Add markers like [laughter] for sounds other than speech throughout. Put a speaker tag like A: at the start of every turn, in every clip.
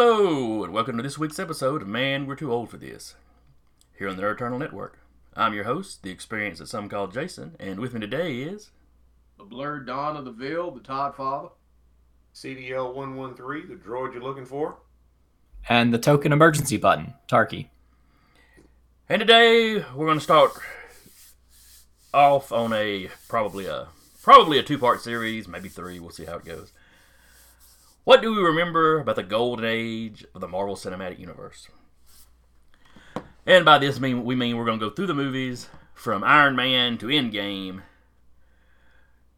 A: Hello, and welcome to this week's episode of Man, We're Too Old for This. Here on the Eternal Network. I'm your host, the experience that some call Jason, and with me today is.
B: The blurred dawn of the Ville, the Todd Father.
C: CDL 113, the droid you're looking for.
D: And the token emergency button, Tarky.
A: And today we're going to start off on a probably a probably a two-part series, maybe three. We'll see how it goes. What do we remember about the golden age of the Marvel Cinematic Universe? And by this mean we mean we're going to go through the movies from Iron Man to Endgame.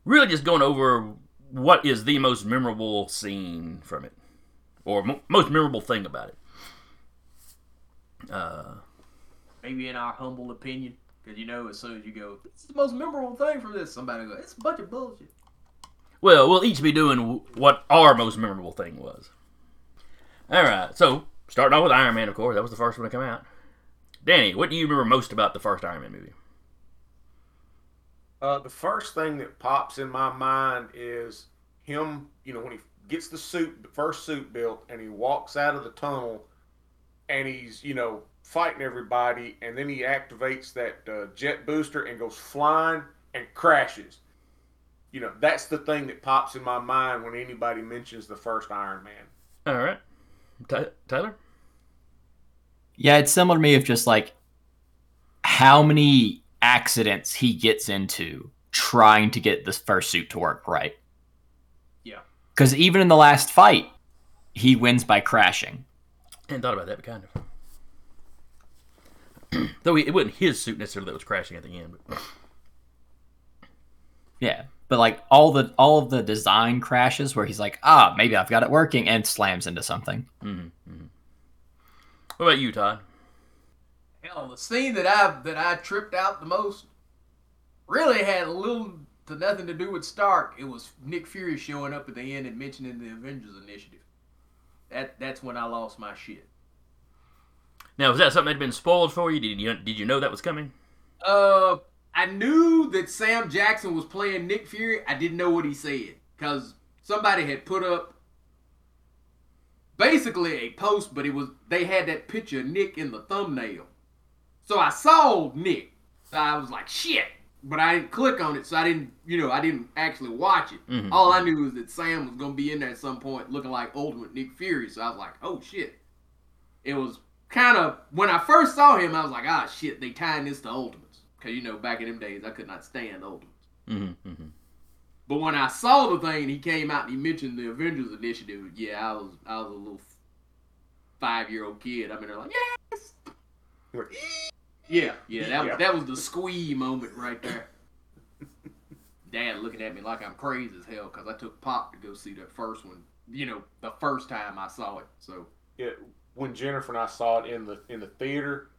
A: Really, just going over what is the most memorable scene from it, or mo- most memorable thing about it. Uh,
B: Maybe in our humble opinion. Because you know, as soon as you go, is the most memorable thing from this, somebody go, it's a bunch of bullshit.
A: Well, we'll each be doing what our most memorable thing was. All right, so starting off with Iron Man, of course, that was the first one to come out. Danny, what do you remember most about the first Iron Man movie?
C: Uh, the first thing that pops in my mind is him, you know, when he gets the suit, the first suit built, and he walks out of the tunnel and he's, you know, fighting everybody, and then he activates that uh, jet booster and goes flying and crashes. You know, that's the thing that pops in my mind when anybody mentions the first Iron Man.
A: All right, Ty Tyler.
D: Yeah, it's similar to me of just like how many accidents he gets into trying to get this first suit to work right.
B: Yeah.
D: Because even in the last fight, he wins by crashing.
A: Hadn't thought about that, but kind of. [clears throat] Though it wasn't his suit necessarily that was crashing at the end. But...
D: Yeah. But like all the all of the design crashes where he's like, ah, maybe I've got it working and slams into something.
A: Mm-hmm. What about you, Todd?
B: Hell, the scene that I that I tripped out the most really had a little to nothing to do with Stark. It was Nick Fury showing up at the end and mentioning the Avengers Initiative. That that's when I lost my shit.
A: Now, was that something that had been spoiled for you? Did you did you know that was coming?
B: Uh, I knew that Sam Jackson was playing Nick Fury. I didn't know what he said because somebody had put up basically a post, but it was they had that picture of Nick in the thumbnail. So I saw Nick. So I was like, shit. But I didn't click on it, so I didn't, you know, I didn't actually watch it.
A: Mhm.
B: All I knew was that Sam was gonna be in there at some point, looking like Ultimate Nick Fury. So I was like, oh shit. It was kind of when I first saw him, I was like, ah shit, they tying this to Ultimates, because you know back in them days I could not stand Ultimates.
A: Mm-hmm, mm-hmm.
B: But when I saw the thing, he came out and he mentioned the Avengers Initiative. Yeah, I was I was a little five year old kid. I mean, in there like, yes, yeah, yeah. That was
C: Yeah.
B: that was the squee moment right there. Dad looking at me like I'm crazy as hell because I took Pop to go see that first one. You know, the first time I saw it. So
C: Yeah, when Jennifer and I saw it in the in the theater,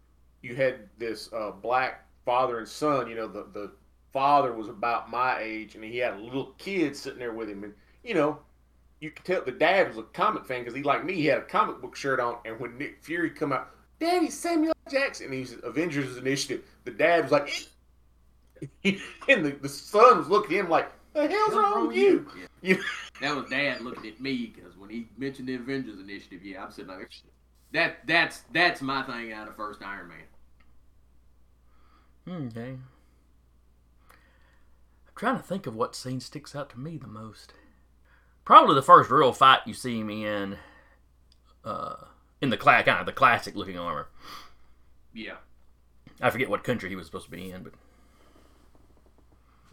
C: you had this uh, black father and son. You know, the the father was about my age, and he had a little kid sitting there with him, and you know, you could tell the dad was a comic fan because he like me, he had a comic book shirt on, and when Nick Fury come out, Daddy Samuel Jackson, and he's Avengers Initiative. The dad was like, [laughs] and the, the son was looking at him like, the hell's wrong with you?
B: Yeah. [laughs]
C: You-
B: That was Dad looking at me because when he mentioned the Avengers Initiative, yeah, I'm sitting like, that that's that's my thing out of first Iron Man.
A: Hmm, okay. I'm trying to think of what scene sticks out to me the most. Probably the first real fight you see him in, uh, in the cla- kind of the classic looking armor.
B: Yeah.
A: I forget what country he was supposed to be in, but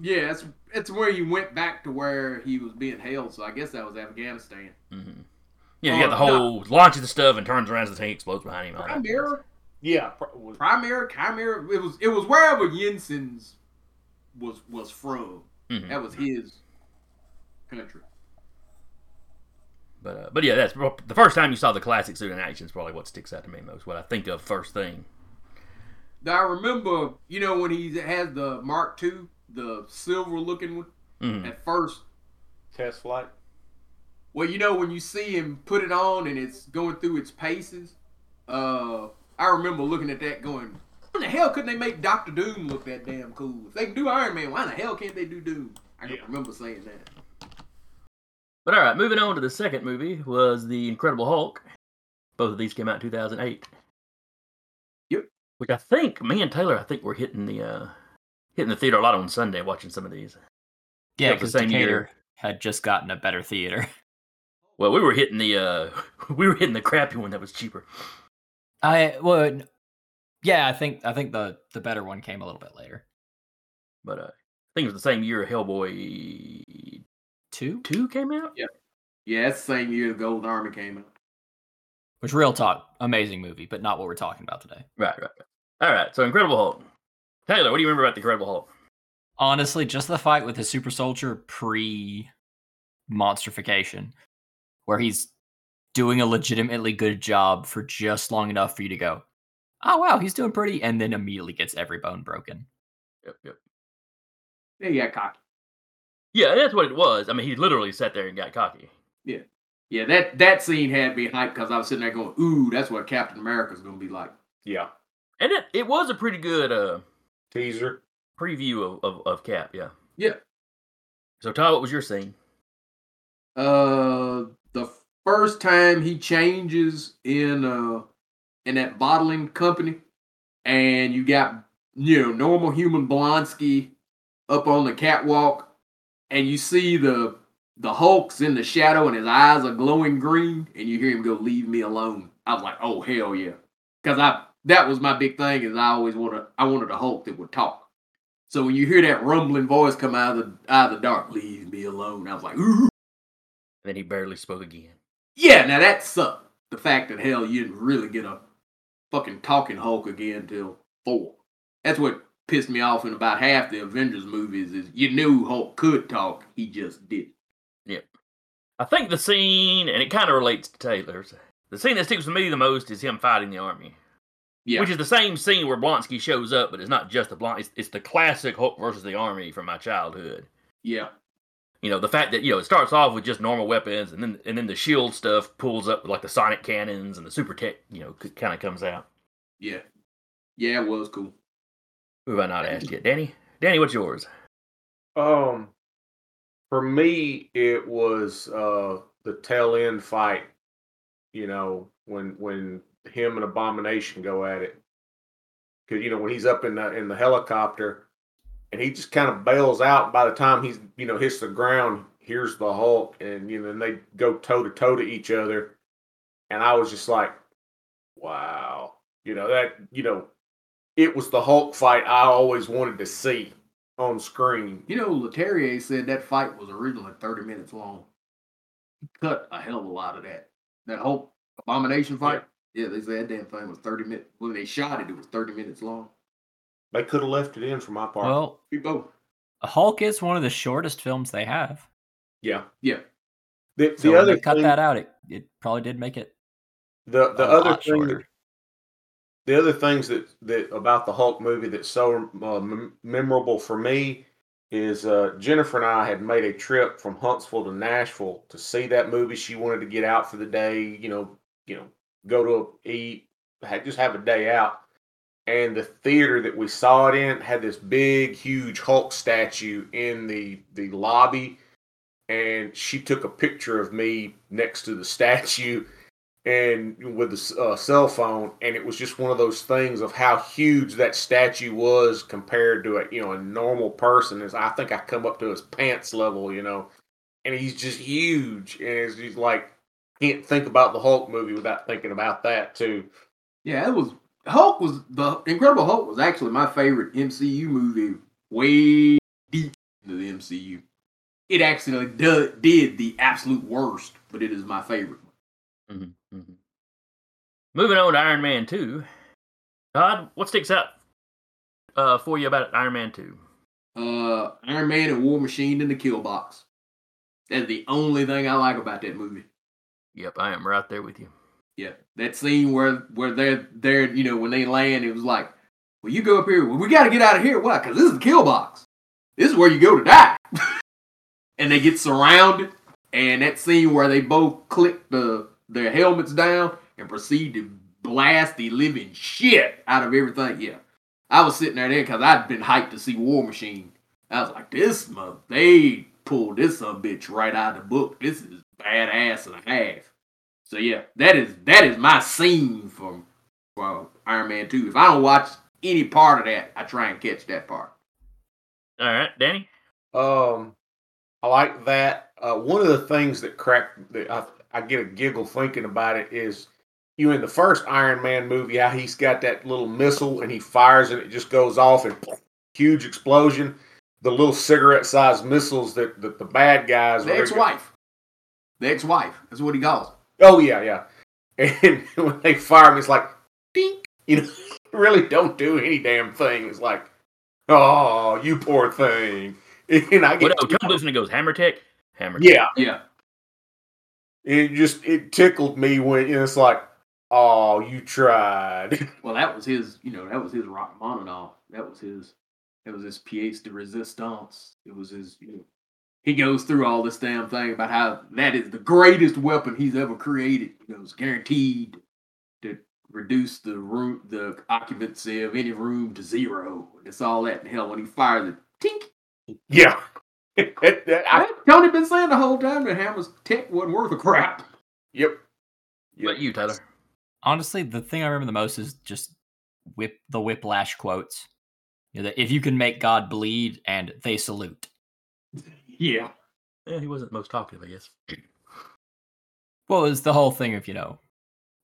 B: Yeah, it's it's where he went back to where he was being held. So I guess that was Afghanistan. Mm-hmm.
A: yeah, you got uh, the
B: Oh, no.
A: whole launches the stuff and turns around as the tank explodes behind him. all
C: yeah, pro- was-
B: Primera, Chimera. It was it was wherever Yinsen's was was from.
A: Mhm.
B: That was his country.
A: But uh, but yeah, that's the first time you saw the classic suit in action is probably what sticks out to me most. What I think of first thing.
B: Now, I remember, you know, when he has the Mark II, the silver looking one.
A: Mhm.
B: At first,
C: test flight.
B: Well, you know when you see him put it on and it's going through its paces. Uh, I remember looking at that going, "Why the hell couldn't they make Doctor Doom look that damn cool? If they can do Iron Man, why the hell can't they do Doom?" I
C: Yeah.
B: remember saying that.
A: But all right, moving on to the second movie was the Incredible Hulk. Both of these came out in 2008.
B: Yep.
A: Which I think me and Taylor, I think we're hitting the uh hitting the theater a lot on Sunday watching some of these.
D: Yeah,
A: Yeah, the
D: because
A: same year.
D: Had just gotten a better theater.
A: Well, we were hitting the uh [laughs] we were hitting the crappy one that was cheaper.
D: I would. Yeah, I think I think the the better one came a little bit later.
A: But uh I think it was the same year Hellboy
D: Two,
A: 2 came out.
B: Yeah, yeah, it's the same year the Golden Army came out.
D: which real talk, amazing movie, but not what we're talking about today.
A: Right, right, right. All right, so Incredible Hulk. Taylor, what do you remember about the Incredible Hulk?
D: Honestly, just the fight with the super soldier pre monsterification, where he's doing a legitimately good job for just long enough for you to go, oh wow, he's doing pretty, and then immediately gets every bone broken.
A: Yep, yep.
B: Yeah, he got cocky.
A: Yeah, that's what it was. I mean, he literally sat there and got cocky.
B: Yeah, yeah. that that scene had me hyped because I was sitting there going, "Ooh, that's what Captain America's gonna be like."
C: Yeah.
A: And it, it was a pretty good uh
C: Teaser.
A: preview of, of, of Cap, yeah.
B: Yeah.
A: So Todd, what was your scene?
B: Uh, the first time he changes in uh in that bottling company, and you got you know normal human Blonsky up on the catwalk, and you see the the Hulk's in the shadow, and his eyes are glowing green, and you hear him go, "Leave me alone." I was like, "Oh hell yeah," because I that was my big thing is I always wanted I wanted a Hulk that would talk. So when you hear that rumbling voice come out of the out of the dark, "Leave me alone," I was like, "Ooh."
A: And then he barely spoke again.
B: Yeah, now that sucked. The fact that hell you didn't really get a fucking talking Hulk again till four. That's what pissed me off in about half the Avengers movies is you knew Hulk could talk, he just didn't. Yep.
A: I think the scene, and it kind of relates to Taylor's, the scene that sticks with me the most is him fighting the army.
B: Yeah.
A: Which is the same scene where Blonsky shows up, but it's not just the Blonsky. It's, it's the classic Hulk versus the army from my childhood.
B: yeah.
A: You know, the fact that, you know, it starts off with just normal weapons, and then and then the shield stuff pulls up with like the sonic cannons and the super tech, you know, kind of comes out.
B: Yeah. Yeah, it was cool.
A: Who have I not asked yet? Danny? Danny, what's yours?
C: Um, for me, it was uh the tail end fight. You know, when when him and Abomination go at it, because you know when he's up in the in the helicopter, and he just kind of bails out. By the time he's you know hits the ground, here's the Hulk, and you know and they go toe to toe to each other, and I was just like, wow, you know that you know, it was the Hulk fight I always wanted to see on screen.
B: You know, Leterrier said that fight was originally 30 minutes long. He cut a hell of a lot of that. That Hulk abomination fight. Yeah, they said that damn thing was 30 minutes. When they shot it, it was 30 minutes long.
C: They could have left it in for my part.
D: Well,
B: We both.
D: Hulk is one of the shortest films they have.
C: yeah.
B: Yeah.
C: The, the
D: So when
C: other
D: they cut
C: thing,
D: that out, it, it probably did make it
C: the the
D: a
C: other
D: lot
C: thing, that,
D: shorter.
C: the other things that that about the Hulk movie that's so uh, mem- memorable for me is uh, Jennifer and I had made a trip from Huntsville to Nashville to see that movie. She wanted to get out for the day, you know, you know, go to a, eat, just have a day out. And the theater that we saw it in had this big, huge Hulk statue in the the lobby, and she took a picture of me next to the statue and with the uh, cell phone. And it was just one of those things of how huge that statue was compared to a you know a normal person is i think i come up to his pants level you know. And he's just huge. And he's like can't think about the hulk movie without thinking about that too.
B: Yeah, it was Hulk was the Incredible Hulk was actually my favorite MCU movie way deep into the MCU. It actually do, did the absolute worst, but it is my favorite.
A: Mm-hmm, mm-hmm. Moving on to Iron Man 2. Todd, what sticks out uh, for you about Iron Man 2?
B: Uh Iron Man and War Machine in the kill box. That's the only thing I like about that movie.
A: Yep, I am right there with you.
B: Yeah, that scene where where they're there, you know, when they land, it was like, well, you go up here. Well, we got to get out of here. Why? Because this is the kill box. This is where you go to die. [laughs] and they get surrounded, and that scene where they both click the their helmets down and proceed to blast the living shit out of everything. Yeah, I was sitting there then because I'd been hyped to see War Machine. I was like, this mother, they pulled this some bitch right out of the book. This is badass and a half. So yeah, that is that is my scene from well, Iron Man Two. If I don't watch any part of that, I try and catch that part.
A: All right, Danny.
C: Um, I like that. Uh, one of the things that cracked that I, I get a giggle thinking about it is you in the first Iron Man movie how he's got that little missile and he fires and it just goes off and huge explosion. The little cigarette-sized missiles that, that the bad guys.
B: The ex-wife. The ex-wife. That's what he calls.
C: Oh yeah, yeah. [laughs] And when they fire him, it's like, dink. You know, [laughs] really don't do any damn thing. It's like, oh, you poor thing. [laughs] And I get
A: What, oh, Tom Listener goes Hammer Tech. Hammer. Tech.
C: yeah.
B: Yeah.
C: It just it tickled me when it's like, oh, you tried.
B: Well, that was his. You know, that was his rock Rachmaninoff. That was his. That was his pièce de résistance. It was his. You know, he goes through all this damn thing about how that is the greatest weapon he's ever created. You know, it's guaranteed to reduce the room, the occupancy of any room to zero. It's all that. And hell, when he fires it, tink.
C: Yeah. [laughs] That- that- I-
B: I, Tony been saying the whole time that Hammer's tech wasn't worth a crap.
C: yep.
A: But you, Tyler.
D: Honestly, the thing I remember the most is just whip the whiplash quotes. You know, that if you can make God bleed, and they salute.
B: Yeah.
A: Yeah, he wasn't most talkative, I guess.
D: Well, it was the whole thing of you know,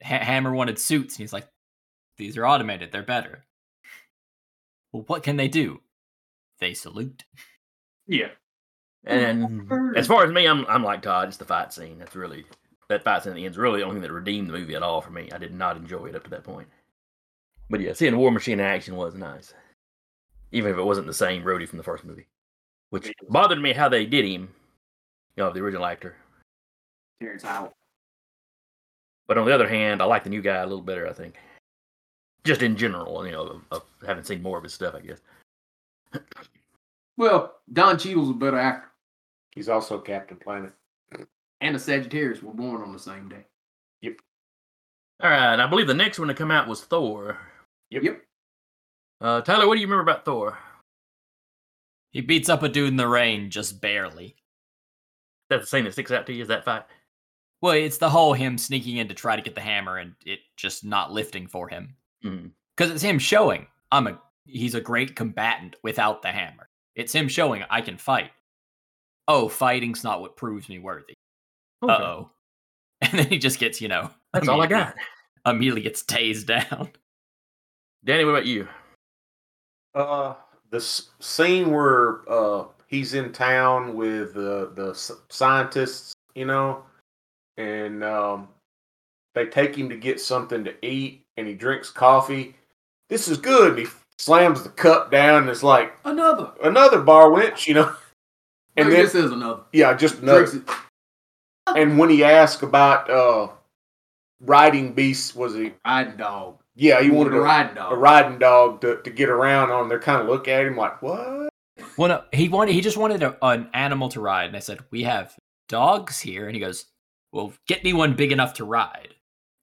D: ha- Hammer wanted suits, and he's like, "These are automated; they're better." Well, what can they do? They salute.
B: Yeah.
A: And as far as me, I'm I'm like Todd. It's the fight scene. That's really that fight scene at the end is really the only thing that redeemed the movie at all for me. I did not enjoy it up to that point. But yeah, seeing War Machine in action was nice, even if it wasn't the same Rhodey from the first movie, which bothered me how they did him. You know, the original actor.
B: Terrence out.
A: But on the other hand, I like the new guy a little better. I think, just in general, you know, of, of having seen more of his stuff, I guess. [clears throat]
B: Well, Don Cheadle's a better actor.
C: He's also Captain Planet.
B: And the Sagittarius were born on the same day. Yep.
A: All right, and I believe the next one to come out was Thor.
C: Yep.
B: Yep.
A: Uh, Tyler, what do you remember about Thor?
D: He beats up a dude in the rain just barely.
A: That's the scene that sticks out to you. Is that fight?
D: Well, it's the whole him sneaking in to try to get the hammer and it just not lifting for him. Because it's him showing I'm a he's a great combatant without the hammer. It's him showing I can fight. Oh, fighting's not what proves me worthy.
A: Okay.
D: Uh oh. [laughs] And then he just gets, you know,
A: That's all I got.
D: Immediately gets tased [laughs] down.
A: Danny, what about you?
C: Uh, the scene where uh he's in town with the the scientists, you know, and um they take him to get something to eat, and he drinks coffee. This is good. And he slams the cup down, and it's like
B: Another.
C: another bar winch, you know. [laughs] And then
B: this is another.
C: yeah, just another. And when he asked about uh riding beasts, was he?
B: Riding dog.
C: Yeah, he wanted
B: a
C: a,
B: riding dog.
C: a riding dog to, to get around on. They're kind of look at him like, what?
D: Well, no, he wanted he just wanted a, an animal to ride, and I said we have dogs here, and he goes, "Well, get me one big enough to ride,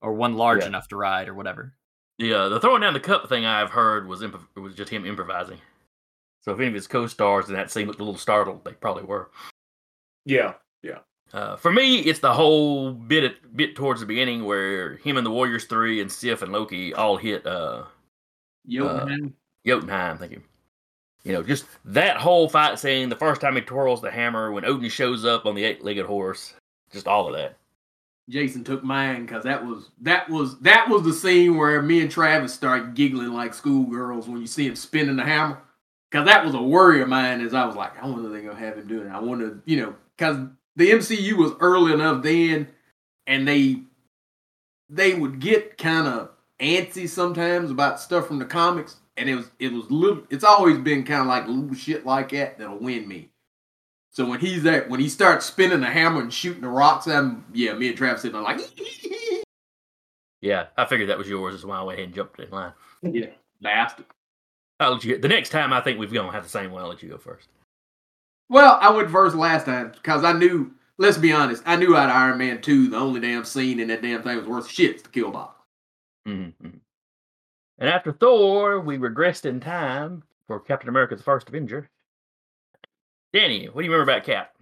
D: or one large
A: Yeah.
D: enough to ride, or whatever."
A: Yeah, the throwing down the cup thing I've heard was improv- was just him improvising. So if any of his co-stars in that scene looked a little startled, they probably were.
C: Yeah, yeah.
A: Uh, for me, it's the whole bit at, bit towards the beginning where him and the Warriors Three and Sif and Loki all hit uh,
B: Jotunheim.
A: Jotunheim. Thank you. You know, just that whole fight scene. The first time he twirls the hammer, when Odin shows up on the eight-legged horse, just all of that.
B: Jason took mine because that was that was that was the scene where me and Travis start giggling like schoolgirls when you see him spinning the hammer. Cause that was a worry of mine as I was like, I wonder if they're gonna have him doing it. I wonder, you know, cause the MCU was early enough then, and they they would get kind of antsy sometimes about stuff from the comics, and it was it was little. It's always been kind of like little shit like that that'll win me. So when he's there, when he starts spinning the hammer and shooting the rocks at him, yeah, me and Travis sitting there like, [laughs]
A: Yeah, I figured that was yours. That's why I went ahead and jumped in line.
B: yeah, bastard.
A: I'll let you. The next time, I think we've gonna have the same one. I'll let you go first.
B: Well, I went first last time because I knew. Let's be honest, I knew out of Iron Man two, the only damn scene in that damn thing was worth shit's the kill box.
A: Mm-hmm. And after Thor, we regressed in time for Captain America's first Avenger. Danny, what do you remember about Cap?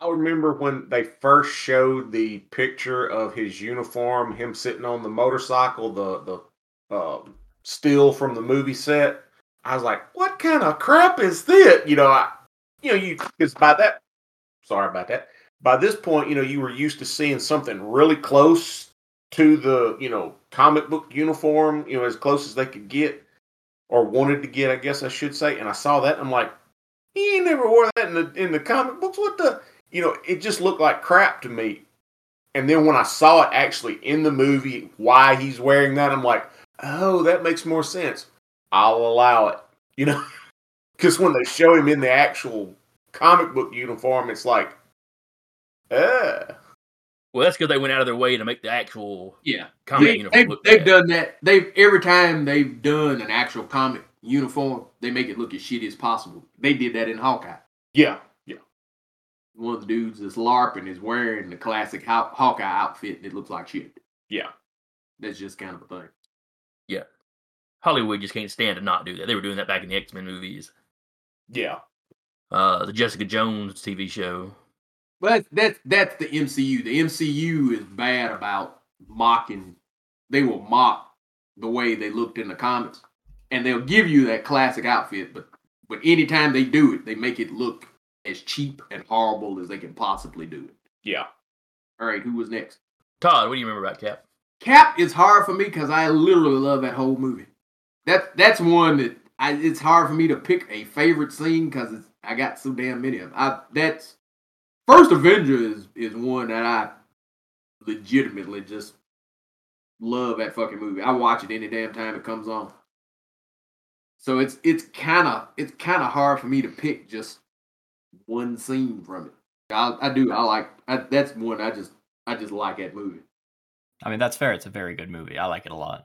C: I remember when they first showed the picture of his uniform, him sitting on the motorcycle, the the uh, still from the movie set. I was like, "What kind of crap is this?" You know, I, you know, you because by that, sorry about that. By this point, you know, you were used to seeing something really close to the, you know, comic book uniform, you know, as close as they could get or wanted to get, I guess I should say. And I saw that, I'm like, he never wore that in the in the comic books. What the? You know, it just looked like crap to me. And then when I saw it actually in the movie, why he's wearing that, I'm like, oh, that makes more sense. I'll allow it. You know, [laughs] because when they show him in the actual comic book uniform, it's like, uh.
A: Well, that's because they went out of their way to make the actual
B: Yeah,
A: comic
B: they,
A: uniform
B: have
A: look
B: they've
A: bad.
B: done that. They've every time they've done an actual comic uniform, they make it look as shitty as possible. They did that in Hawkeye.
C: Yeah, yeah.
B: One of the dudes that's LARPing is wearing the classic Haw- Hawkeye outfit, and it looks like shit.
C: yeah,
B: That's just kind of a thing.
A: Yeah, Hollywood just can't stand to not do that. They were doing that back in the X Men movies,
C: yeah,
A: uh, the Jessica Jones TV show.
B: But that's that's the MCU. The MCU is bad about mocking. They will mock the way they looked in the comics, and they'll give you that classic outfit. But but anytime they do it, they make it look as cheap and horrible as they can possibly do it.
C: yeah.
B: All right, who was next?
A: Todd, what do you remember about Cap?
B: Cap is hard for me because I literally love that whole movie. That that's one that I, it's hard for me to pick a favorite scene because I got so damn many of them. I that's first Avenger is is one that I legitimately just love that fucking movie. I watch it any damn time it comes on. So it's it's kind of it's kind of hard for me to pick just one scene from it. I, I do I like I, that's one I just I just like that movie.
D: I mean, that's fair. It's a very good movie. I like it a lot.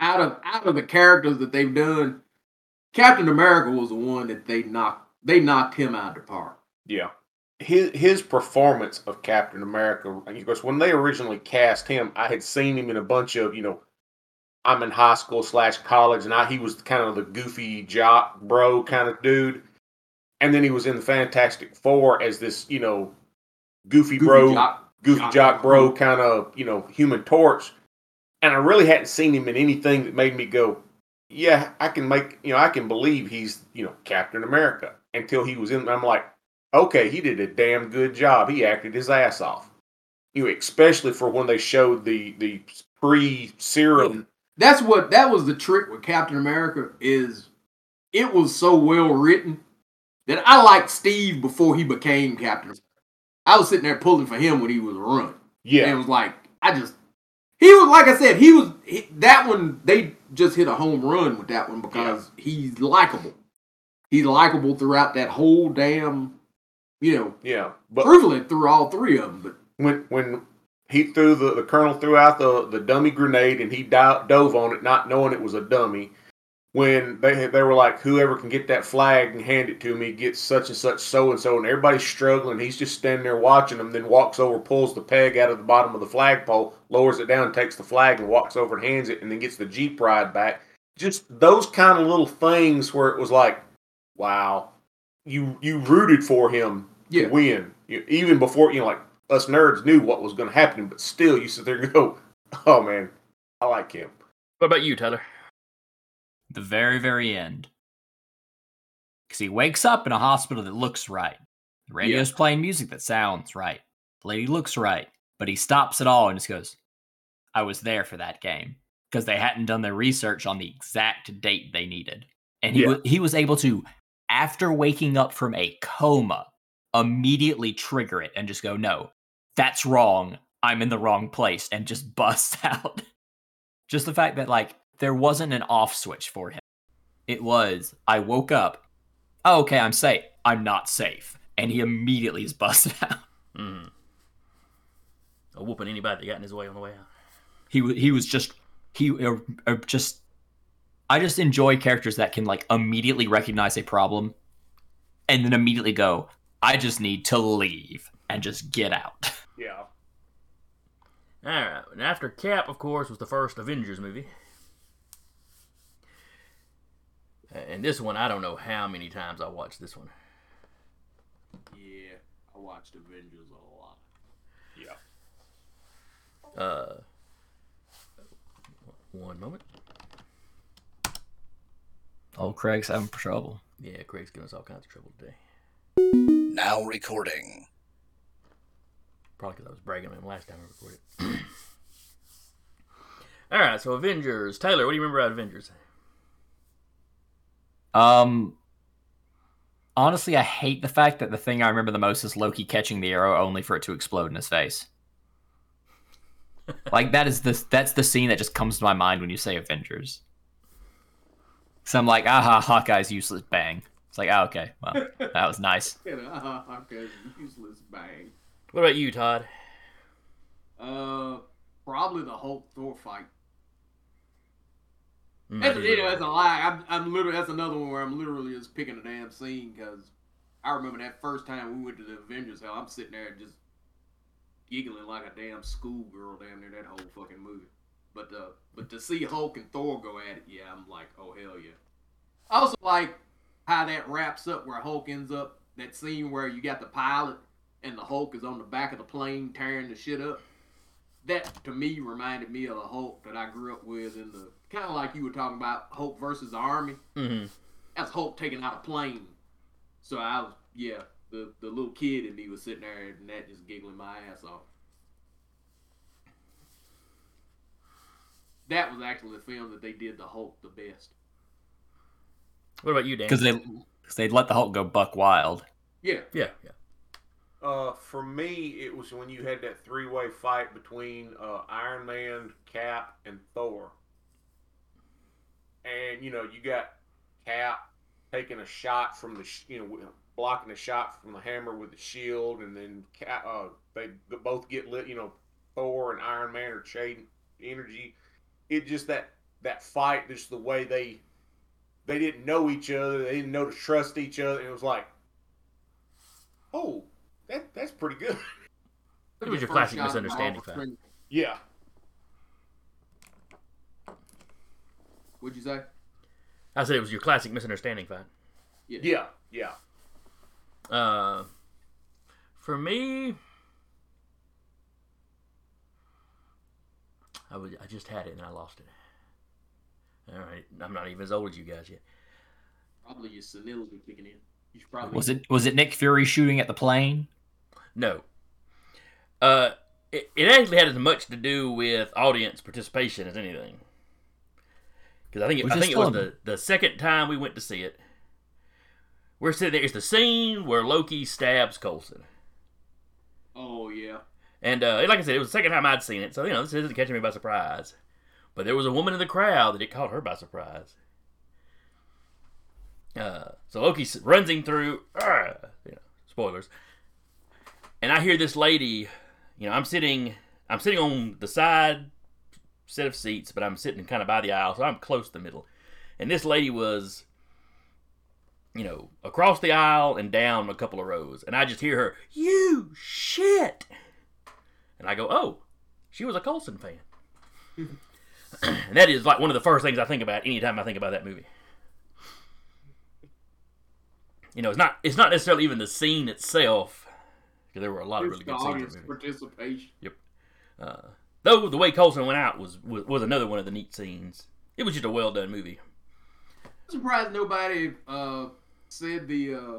B: out of out of the characters that they've done, Captain America was the one that they knocked they knocked him out of the park.
C: Yeah. His his performance of Captain America, of course, when they originally cast him, I had seen him in a bunch of, you know, I'm in high school slash college, and I, he was kind of the goofy jock bro kind of dude. And then he was in the Fantastic Four as this, you know, goofy,
B: Goofy
C: bro,
B: jock.
C: goofy
B: jock
C: jock, bro
B: bro.
C: kind of, you know, human torch. And I really hadn't seen him in anything that made me go, yeah, I can make, you know, I can believe he's, you know, Captain America until he was in. I'm like, okay, he did a damn good job. He acted his ass off. You know, especially for when they showed the the pre serum.
B: That's what that was the trick with Captain America is it was so well written that I liked Steve before he became Captain. America. I was sitting there pulling for him when he was a run. Yeah. And it was like I just he was like I said he was he, that one they just hit a home run with that one because he's likable. He's likable throughout that whole damn you know
C: yeah. But
B: truthfully through all three of them. But
C: when when he threw the the colonel threw out the the dummy grenade and he dove on it, not knowing it was a dummy. When they they were like, whoever can get that flag and hand it to me gets such and such so and so, and everybody's struggling. He's just standing there watching them. Then walks over, pulls the peg out of the bottom of the flagpole, lowers it down, takes the flag, and walks over and hands it, and then gets the jeep ride back. Just those kind of little things where it was like, wow, you you rooted for him
B: Yeah.
C: to win. You, even before you know, like us nerds knew what was going to happen, but still, you sit there and go, [laughs] "Oh man, I like him."
A: What about you, Tyler?
D: The very, very end. Because he wakes up in a hospital that looks right. The radio's playing music that sounds right. The lady looks right. But he stops it all and just goes, I was there for that game. Because they hadn't done their research on the exact date they needed. And he,
C: Yeah.
D: he was able to, after waking up from a coma, immediately trigger it and just go, no, that's wrong. I'm in the wrong place and just [laughs] bust out. just the fact that, like, there wasn't an off switch for him. It was, I woke up. Oh, okay, I'm safe. I'm not safe. And he immediately is [laughs] busted out.
A: Mm. A whooping anybody that got in his way on the way out.
D: He he was just he uh, uh, just I just enjoy characters that can like immediately recognize a problem and then immediately go, I just need to leave and just get out. [laughs]
C: Yeah.
A: All right. And after Cap, of course, was the first Avengers movie. And this one, I don't know how many times I watched this one.
B: yeah, I I watched Avengers a lot.
C: Yeah.
A: Uh, one moment.
D: Oh, Craig's having trouble.
A: Yeah, Craig's giving us all kinds of trouble today.
E: Now recording.
A: Probably because I was bragging on him last time I recorded. [clears throat] all right, so Avengers. Taylor, what do you remember about Avengers?
D: Um, honestly, I hate the fact that the thing I remember the most is Loki catching the arrow only for it to explode in his face. [laughs] like that is the that's the scene that just comes to my mind when you say Avengers. So I'm like, aha, Hawkeye's useless. Bang. It's like, oh, okay, well, that was nice. [laughs]
B: okay, useless bang.
A: What about you, Todd?
B: Uh, probably the Hulk Thor fight.
A: Mm,
B: That's,
A: I do
B: you know, that's a lie. I'm, I'm literally that's another one where I'm literally just picking a damn scene because I remember that first time we went to the Avengers Hell. I'm sitting there just giggling like a damn schoolgirl down there that whole fucking movie. But uh, but to see Hulk and Thor go at it, yeah, I'm like, oh hell yeah. I also like how that wraps up where Hulk ends up that scene where you got the pilot and the Hulk is on the back of the plane tearing the shit up. That to me reminded me of the Hulk that I grew up with in the kind of like you were talking about Hulk versus the Army.
A: hmm
B: That's Hulk taking out a plane. So I was yeah, the the little kid in me was sitting there and that just giggling my ass off. That was actually the film that they did the Hulk the best.
A: What about you, Dan?
D: Because they because they'd let the Hulk go buck wild.
B: Yeah,
A: yeah, yeah.
C: Uh, for me, it was when you had that three-way fight between uh, Iron Man, Cap, and Thor. And you know, you got Cap taking a shot from the, sh- you know, blocking a shot from the hammer with the shield, and then Cap, uh, they both get lit. You know, Thor and Iron Man are trading energy. It just that that fight, just the way they they didn't know each other, they didn't know to trust each other. And it was like, oh, that that's pretty good.
A: It was your classic misunderstanding
B: Marvel
A: fight.
B: Spring-
C: Yeah.
B: What'd you say?
A: I said it was your classic misunderstanding fight.
C: Yeah, yeah.
A: Uh, for me, I was I just had it and I lost it. All right, I'm not even as old as you guys yet.
B: Probably your senility kicking in. You should probably
D: Was it was it Nick Fury shooting at the plane?
A: No. Uh, it, it actually had as much to do with audience participation as anything. Because I think it,
D: Was
A: I think it was the, the second time we went to see it. We're sitting there. It's the scene where Loki stabs Coulson.
B: Oh yeah.
A: And uh, like I said, it was the second time I'd seen it, so you know this isn't catching me by surprise. But there was a woman in the crowd that it caught her by surprise. Uh, so Loki s- runs him through. Uh, you know, spoilers. And I hear this lady. You know, I'm sitting. I'm sitting on the side set of seats, but I'm sitting kind of by the aisle, so I'm close to the middle. And this lady was, you know, across the aisle and down a couple of rows, and I just hear her, "You shit." And I go, oh, she was a Coulson fan. and that is like one of the first things I think about anytime I think about that movie. You know, it's not it's not necessarily even the scene itself, because there were a lot of really good scenes in
B: audience
A: the movie.
B: participation.
A: Uh, though the way Coulson went out was, was was another one of the neat scenes. It was just a well done movie.
B: I'm surprised nobody uh, said the uh,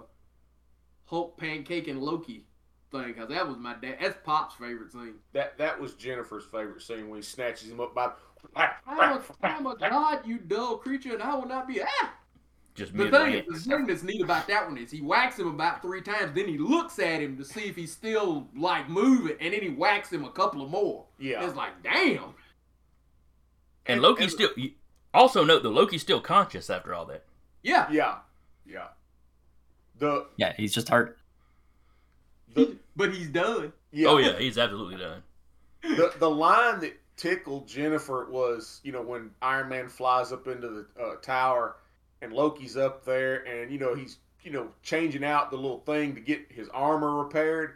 B: Hulk pancake and Loki thing because that was my dad. That's Pop's favorite scene.
C: That that was Jennifer's favorite scene when he snatches him up by.
B: I'm a, I'm a god, you dull creature, and I will not be. Ah!
A: Just
B: The thing, the thing that's neat about that one is he whacks him about three times, then he looks at him to see if he's still like moving, and then he whacks him a couple of more.
C: Yeah.
B: It's like, damn.
A: And Loki's still. Also note that Loki's still conscious after all that.
B: Yeah.
C: Yeah, yeah. The
D: Yeah, he's just hurt.
C: the
B: But he's done.
C: yeah.
A: Oh yeah, he's absolutely done.
C: the the line that tickled Jennifer was, you know, when Iron Man flies up into the uh, tower and Loki's up there, and you know he's you know changing out the little thing to get his armor repaired,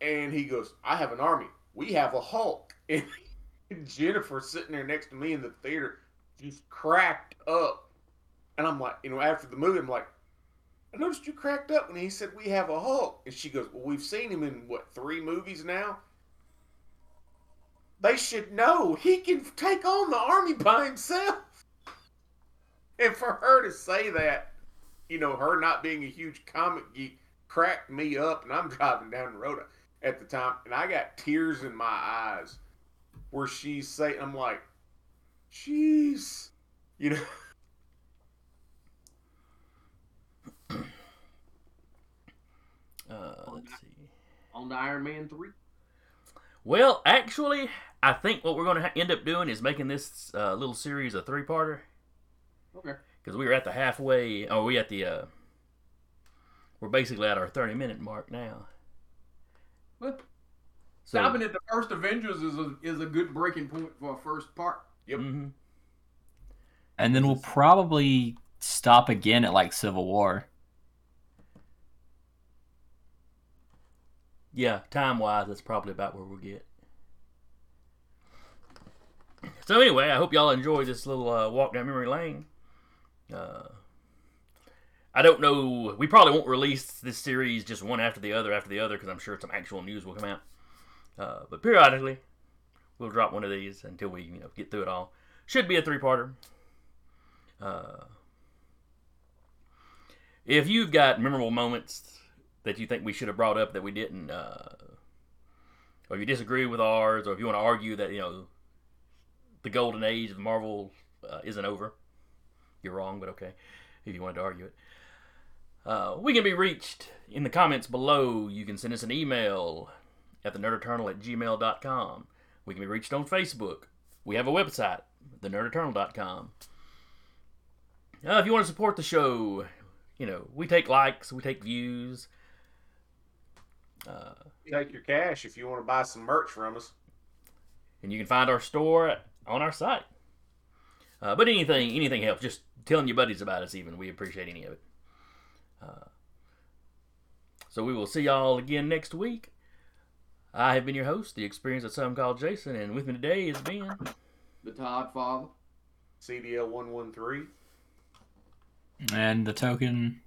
C: and he goes, "I have an army. We have a Hulk." [laughs] And Jennifer sitting there next to me in the theater, just cracked up, and I'm like, you know, after the movie, I'm like, I noticed you cracked up when he said we have a Hulk. And she goes, Well, we've seen him in what, three movies now? They should know he can take on the army by himself. And for her to say that, you know, her not being a huge comic geek cracked me up. And I'm [laughs] driving down the road at the time, and I got tears in my eyes where she's saying, I'm like, jeez. You know, [laughs]
A: Uh, let's see.
B: On the Iron Man 3.
A: Well, actually, I think what we're going to ha- end up doing is making this uh, little series a three-parter
B: Okay.
A: because we were at the halfway. Oh, we at the. Uh, we're basically at our thirty-minute mark now.
B: Well,
A: So,
B: Stopping at the first Avengers is a, is a good breaking point for a first part.
C: Yep.
A: mhm.
D: And then we'll probably stop again at like Civil War.
A: Yeah, time-wise, that's probably about where we'll get. So anyway, I hope y'all enjoy this little uh, walk down memory lane. Uh, I don't know. We probably won't release this series just one after the other after the other because I'm sure some actual news will come out. Uh, but periodically, we'll drop one of these until we you know get through it all. Should be a three-parter. Uh, if you've got memorable moments that you think we should have brought up that we didn't, uh, or you disagree with ours, or if you want to argue that you know the golden age of Marvel uh, isn't over, you're wrong, but okay. If you wanted to argue it, uh, we can be reached in the comments below. You can send us an email at the nerdeternal at gmail.com. We can be reached on Facebook. We have a website, thenerdeternal.com. Uh, if you want to support the show, you know, we take likes, we take views. Uh,
C: take your cash if you want to buy some merch from us.
A: and you can find our store on our site. Uh, but anything, anything helps. Just telling your buddies about us, even we appreciate any of it. Uh, so we will see y'all again next week. I have been your host, the experience of some called Jason, and with me today has been.
B: The Todd Father.
C: CDL 113.
D: And the token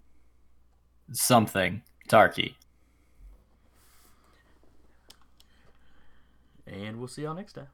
D: something. Tarky.
A: And we'll see y'all next time.